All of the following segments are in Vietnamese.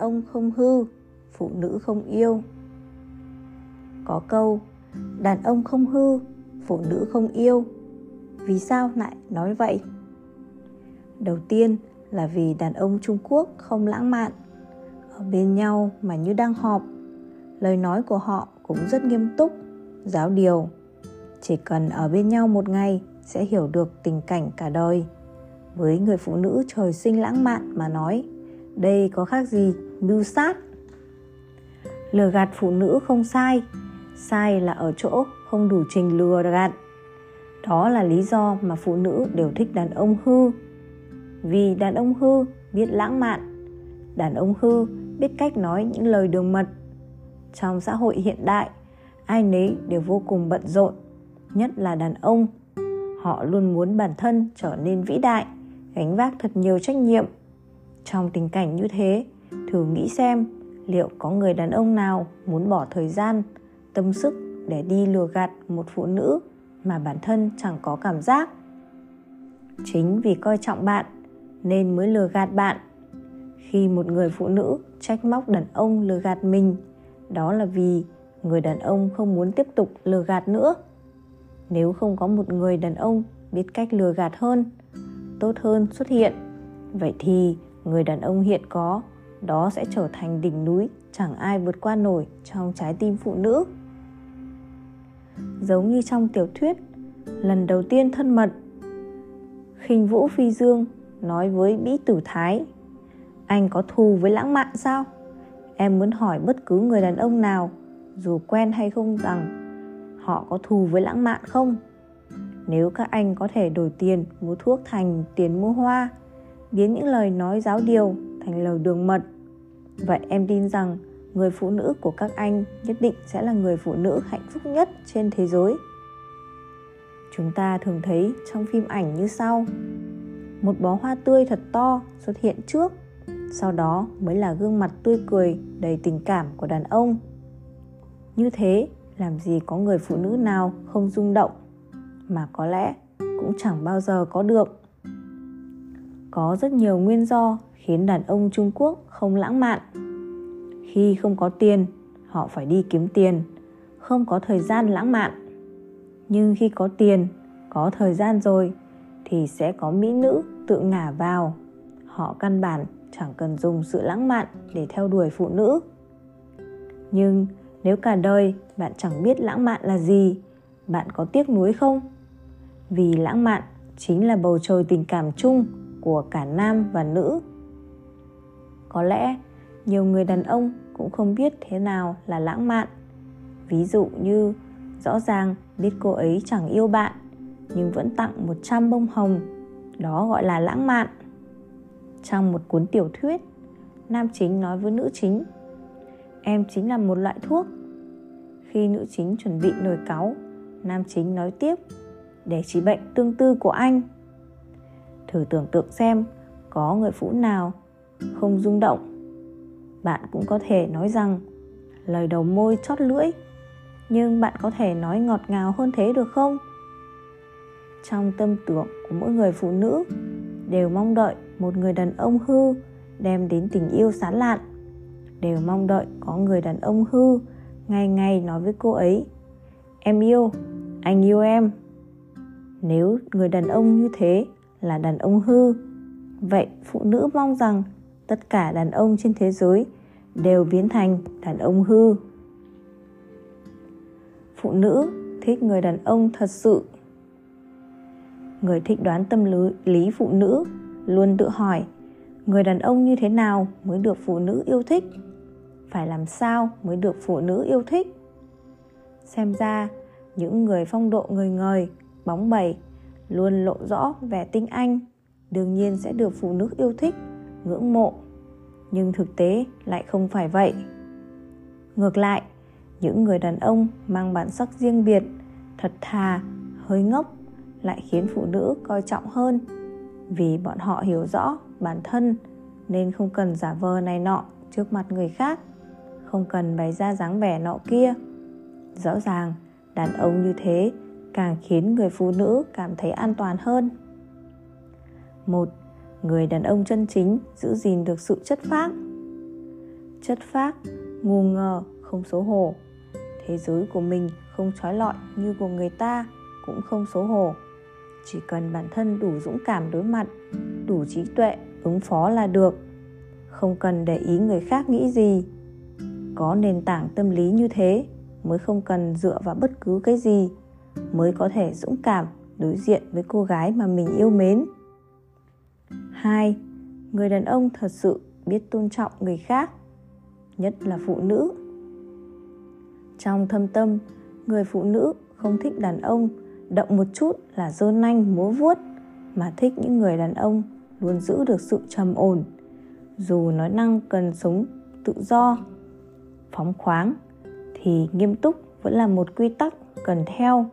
ông không hư, phụ nữ không yêu. Có câu, đàn ông không hư, phụ nữ không yêu. Vì sao lại nói vậy? Đầu tiên là vì đàn ông trung quốc không lãng mạn. Ở bên nhau mà như đang họp, lời nói của họ cũng rất nghiêm túc, giáo điều. Chỉ cần ở bên nhau một ngày sẽ hiểu được tình cảnh cả đời. Với người phụ nữ trời sinh lãng mạn mà nói, đây có khác gì? Mưu sát. Lừa gạt phụ nữ không sai sai là ở chỗ không đủ trình lừa gạt đó là lý do mà phụ nữ đều thích đàn ông hư. Vì đàn ông hư biết lãng mạn, đàn ông hư biết cách nói những lời đường mật. Trong xã hội hiện đại, ai nấy đều vô cùng bận rộn, nhất là đàn ông. Họ luôn muốn bản thân trở nên vĩ đại, gánh vác thật nhiều trách nhiệm. Trong tình cảnh như thế thử nghĩ xem, liệu có người đàn ông nào muốn bỏ thời gian, tâm sức để đi lừa gạt một phụ nữ mà bản thân chẳng có cảm giác? Chính vì coi trọng bạn nên mới lừa gạt bạn. Khi một người phụ nữ trách móc đàn ông lừa gạt mình, đó là vì người đàn ông không muốn tiếp tục lừa gạt nữa. Nếu không có một người đàn ông biết cách lừa gạt hơn, tốt hơn xuất hiện, vậy thì người đàn ông hiện có đó sẽ trở thành đỉnh núi, chẳng ai vượt qua nổi trong trái tim phụ nữ. Giống như trong tiểu thuyết, lần đầu tiên thân mật. Khinh vũ phi dương nói với bĩ tử thái, anh có thù với lãng mạn sao? Em muốn hỏi bất cứ người đàn ông nào, dù quen hay không rằng họ có thù với lãng mạn không? Nếu các anh có thể đổi tiền mua thuốc thành tiền mua hoa, biến những lời nói giáo điều thành lời đường mật. Vậy em tin rằng người phụ nữ của các anh nhất định sẽ là người phụ nữ hạnh phúc nhất trên thế giới. Chúng ta thường thấy trong phim ảnh như sau. Một bó hoa tươi thật to xuất hiện trước, sau đó mới là gương mặt tươi cười đầy tình cảm của đàn ông. Như thế, làm gì có người phụ nữ nào không rung động, mà có lẽ cũng chẳng bao giờ có được. Có rất nhiều nguyên do khiến đàn ông trung quốc không lãng mạn. Khi không có tiền, họ phải đi kiếm tiền, không có thời gian lãng mạn. Nhưng khi có tiền, có thời gian rồi, thì sẽ có mỹ nữ tự ngả vào. Họ căn bản chẳng cần dùng sự lãng mạn để theo đuổi phụ nữ. Nhưng nếu cả đời bạn chẳng biết lãng mạn là gì, bạn có tiếc nuối không? Vì lãng mạn chính là bầu trời tình cảm chung của cả nam và nữ có lẽ nhiều người đàn ông cũng không biết thế nào là lãng mạn. Ví dụ như, rõ ràng biết cô ấy chẳng yêu bạn, nhưng vẫn tặng 100 bông hồng. Đó gọi là lãng mạn. Trong một cuốn tiểu thuyết, nam chính nói với nữ chính, em chính là một loại thuốc. Khi nữ chính chuẩn bị nổi cáu, nam chính nói tiếp, để trị bệnh tương tư của anh. Thử tưởng tượng xem, có người phụ nào không rung động. Bạn cũng có thể nói rằng lời đầu môi chót lưỡi, nhưng bạn có thể nói ngọt ngào hơn thế được không? Trong tâm tưởng của mỗi người phụ nữ, đều mong đợi một người đàn ông hư đem đến tình yêu sán lạn. Đều mong đợi có người đàn ông hư ngày ngày nói với cô ấy, em yêu, anh yêu em. Nếu người đàn ông như thế là đàn ông hư, vậy phụ nữ mong rằng tất cả đàn ông trên thế giới đều biến thành đàn ông hư. Phụ nữ thích người đàn ông thật sự. Người thích đoán tâm lý phụ nữ luôn tự hỏi, người đàn ông như thế nào mới được phụ nữ yêu thích? Phải làm sao mới được phụ nữ yêu thích? Xem ra, những người phong độ người ngời, bóng bẩy luôn lộ rõ vẻ tinh anh, đương nhiên sẽ được phụ nữ yêu thích ngưỡng mộ nhưng thực tế lại không phải vậy. Ngược lại, những người đàn ông mang bản sắc riêng biệt, thật thà, hơi ngốc lại khiến phụ nữ coi trọng hơn. Vì bọn họ hiểu rõ bản thân nên không cần giả vờ này nọ trước mặt người khác, không cần bày ra dáng vẻ nọ kia. Rõ ràng, đàn ông như thế càng khiến người phụ nữ cảm thấy an toàn hơn. Một người đàn ông chân chính giữ gìn được sự chất phác. Chất phác, ngu ngờ không xấu hổ. Thế giới của mình không trói lọi như của người ta cũng không xấu hổ. Chỉ cần bản thân đủ dũng cảm đối mặt, đủ trí tuệ ứng phó là được. Không cần để ý người khác nghĩ gì. Có nền tảng tâm lý như thế mới không cần dựa vào bất cứ cái gì, mới có thể dũng cảm đối diện với cô gái mà mình yêu mến. 2. Người đàn ông thật sự biết tôn trọng người khác, nhất là phụ nữ. Trong thâm tâm, người phụ nữ không thích đàn ông động một chút là dơ nanh múa vuốt mà thích những người đàn ông luôn giữ được sự trầm ổn dù nói năng cần sống tự do phóng khoáng thì nghiêm túc vẫn là một quy tắc cần theo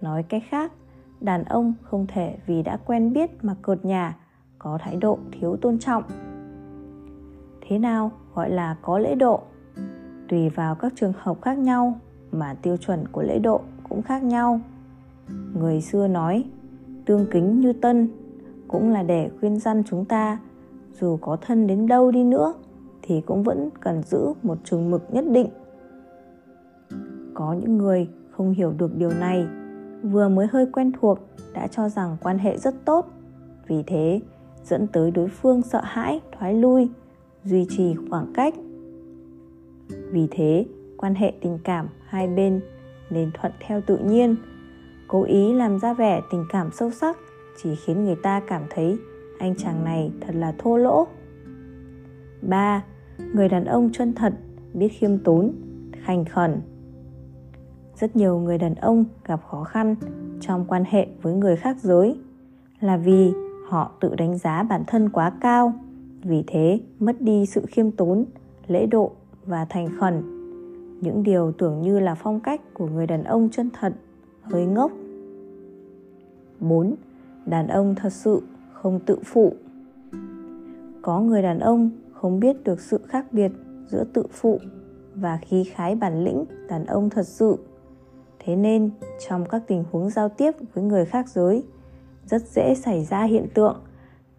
nói cách khác đàn ông không thể vì đã quen biết mà cợt nhà có thái độ thiếu tôn trọng. Thế nào gọi là có lễ độ? Tùy vào các trường hợp khác nhau mà tiêu chuẩn của lễ độ cũng khác nhau. Người xưa nói, tương kính như tân cũng là để khuyên răn chúng ta, dù có thân đến đâu đi nữa thì cũng vẫn cần giữ một chừng mực nhất định. Có những người không hiểu được điều này, vừa mới hơi quen thuộc đã cho rằng quan hệ rất tốt. Vì thế dẫn tới đối phương sợ hãi thoái lui duy trì khoảng cách vì thế quan hệ tình cảm hai bên nên thuận theo tự nhiên cố ý làm ra vẻ tình cảm sâu sắc chỉ khiến người ta cảm thấy anh chàng này thật là thô lỗ 3. Người đàn ông chân thật, biết khiêm tốn, thành khẩn. Rất nhiều người đàn ông gặp khó khăn trong quan hệ với người khác giới là vì họ tự đánh giá bản thân quá cao, vì thế mất đi sự khiêm tốn, lễ độ và thành khẩn. Những điều tưởng như là phong cách của người đàn ông chân thật, hơi ngốc. 4. Đàn ông thật sự không tự phụ. Có người đàn ông không biết được sự khác biệt giữa tự phụ và khí khái bản lĩnh đàn ông thật sự thế nên trong các tình huống giao tiếp với người khác giới rất dễ xảy ra hiện tượng.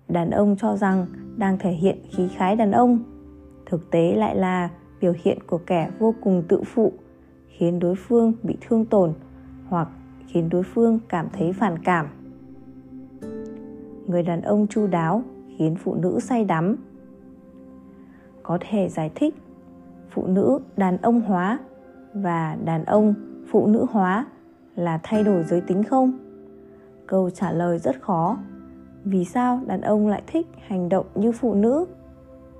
Đàn ông cho rằng đang thể hiện khí khái đàn ông. Thực tế lại là biểu hiện của kẻ vô cùng tự phụ, khiến đối phương bị thương tổn hoặc khiến đối phương cảm thấy phản cảm. Người đàn ông chu đáo khiến phụ nữ say đắm. Có thể giải thích, phụ nữ đàn ông hóa và đàn ông phụ nữ hóa là thay đổi giới tính không? Câu trả lời rất khó. Vì sao đàn ông lại thích hành động như phụ nữ?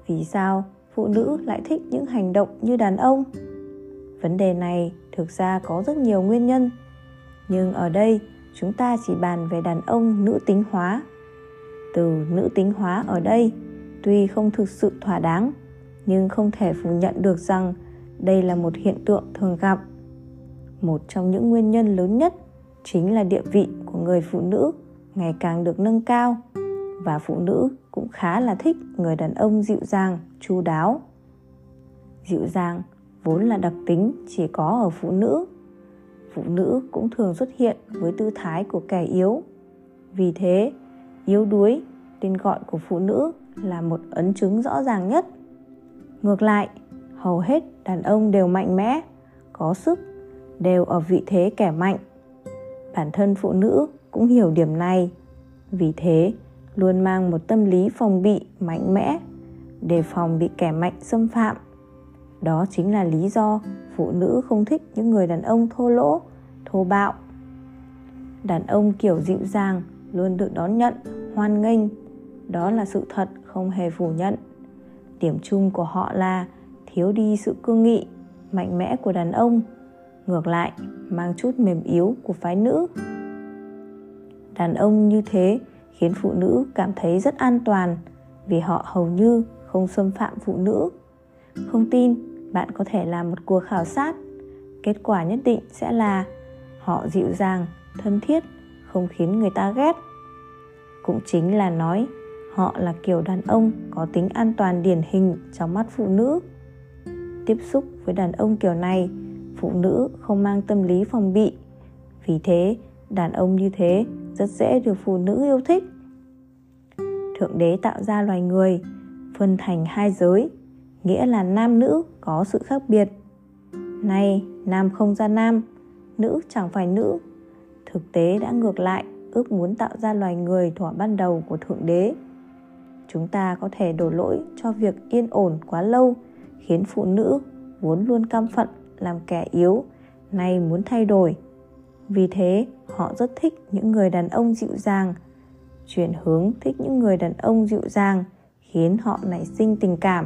Vì sao phụ nữ lại thích những hành động như đàn ông? Vấn đề này thực ra có rất nhiều nguyên nhân. Nhưng ở đây, chúng ta chỉ bàn về đàn ông nữ tính hóa. Từ nữ tính hóa ở đây, tuy không thực sự thỏa đáng, nhưng không thể phủ nhận được rằng đây là một hiện tượng thường gặp. Một trong những nguyên nhân lớn nhất chính là địa vị của người phụ nữ ngày càng được nâng cao và phụ nữ cũng khá là thích người đàn ông dịu dàng, chu đáo. Dịu dàng vốn là đặc tính chỉ có ở phụ nữ. Phụ nữ cũng thường xuất hiện với tư thái của kẻ yếu. Vì thế, yếu đuối, tên gọi của phụ nữ là một ấn chứng rõ ràng nhất. Ngược lại, hầu hết đàn ông đều mạnh mẽ, có sức, đều ở vị thế kẻ mạnh bản thân phụ nữ cũng hiểu điểm này. Vì thế, luôn mang một tâm lý phòng bị mạnh mẽ, đề phòng bị kẻ mạnh xâm phạm. Đó chính là lý do phụ nữ không thích những người đàn ông thô lỗ, thô bạo. Đàn ông kiểu dịu dàng, luôn được đón nhận, hoan nghênh. Đó là sự thật, không hề phủ nhận. Điểm chung của họ là thiếu đi sự cương nghị mạnh mẽ của đàn ông ngược lại, mang chút mềm yếu của phái nữ. Đàn ông như thế khiến phụ nữ cảm thấy rất an toàn vì họ hầu như không xâm phạm phụ nữ. Không tin bạn có thể làm một cuộc khảo sát, kết quả nhất định sẽ là họ dịu dàng, thân thiết, không khiến người ta ghét. Cũng chính là nói, họ là kiểu đàn ông có tính an toàn điển hình trong mắt phụ nữ. Tiếp xúc với đàn ông kiểu này phụ nữ không mang tâm lý phòng bị. Vì thế, đàn ông như thế rất dễ được phụ nữ yêu thích. Thượng đế tạo ra loài người, phân thành hai giới, nghĩa là nam nữ có sự khác biệt. Nay, nam không ra nam, nữ chẳng phải nữ. Thực tế đã ngược lại, ước muốn tạo ra loài người thỏa ban đầu của thượng đế. Chúng ta có thể đổ lỗi cho việc yên ổn quá lâu, khiến phụ nữ vốn luôn căm phận làm kẻ yếu, nay muốn thay đổi. Vì thế, họ rất thích những người đàn ông dịu dàng. Chuyển hướng thích những người đàn ông dịu dàng khiến họ nảy sinh tình cảm.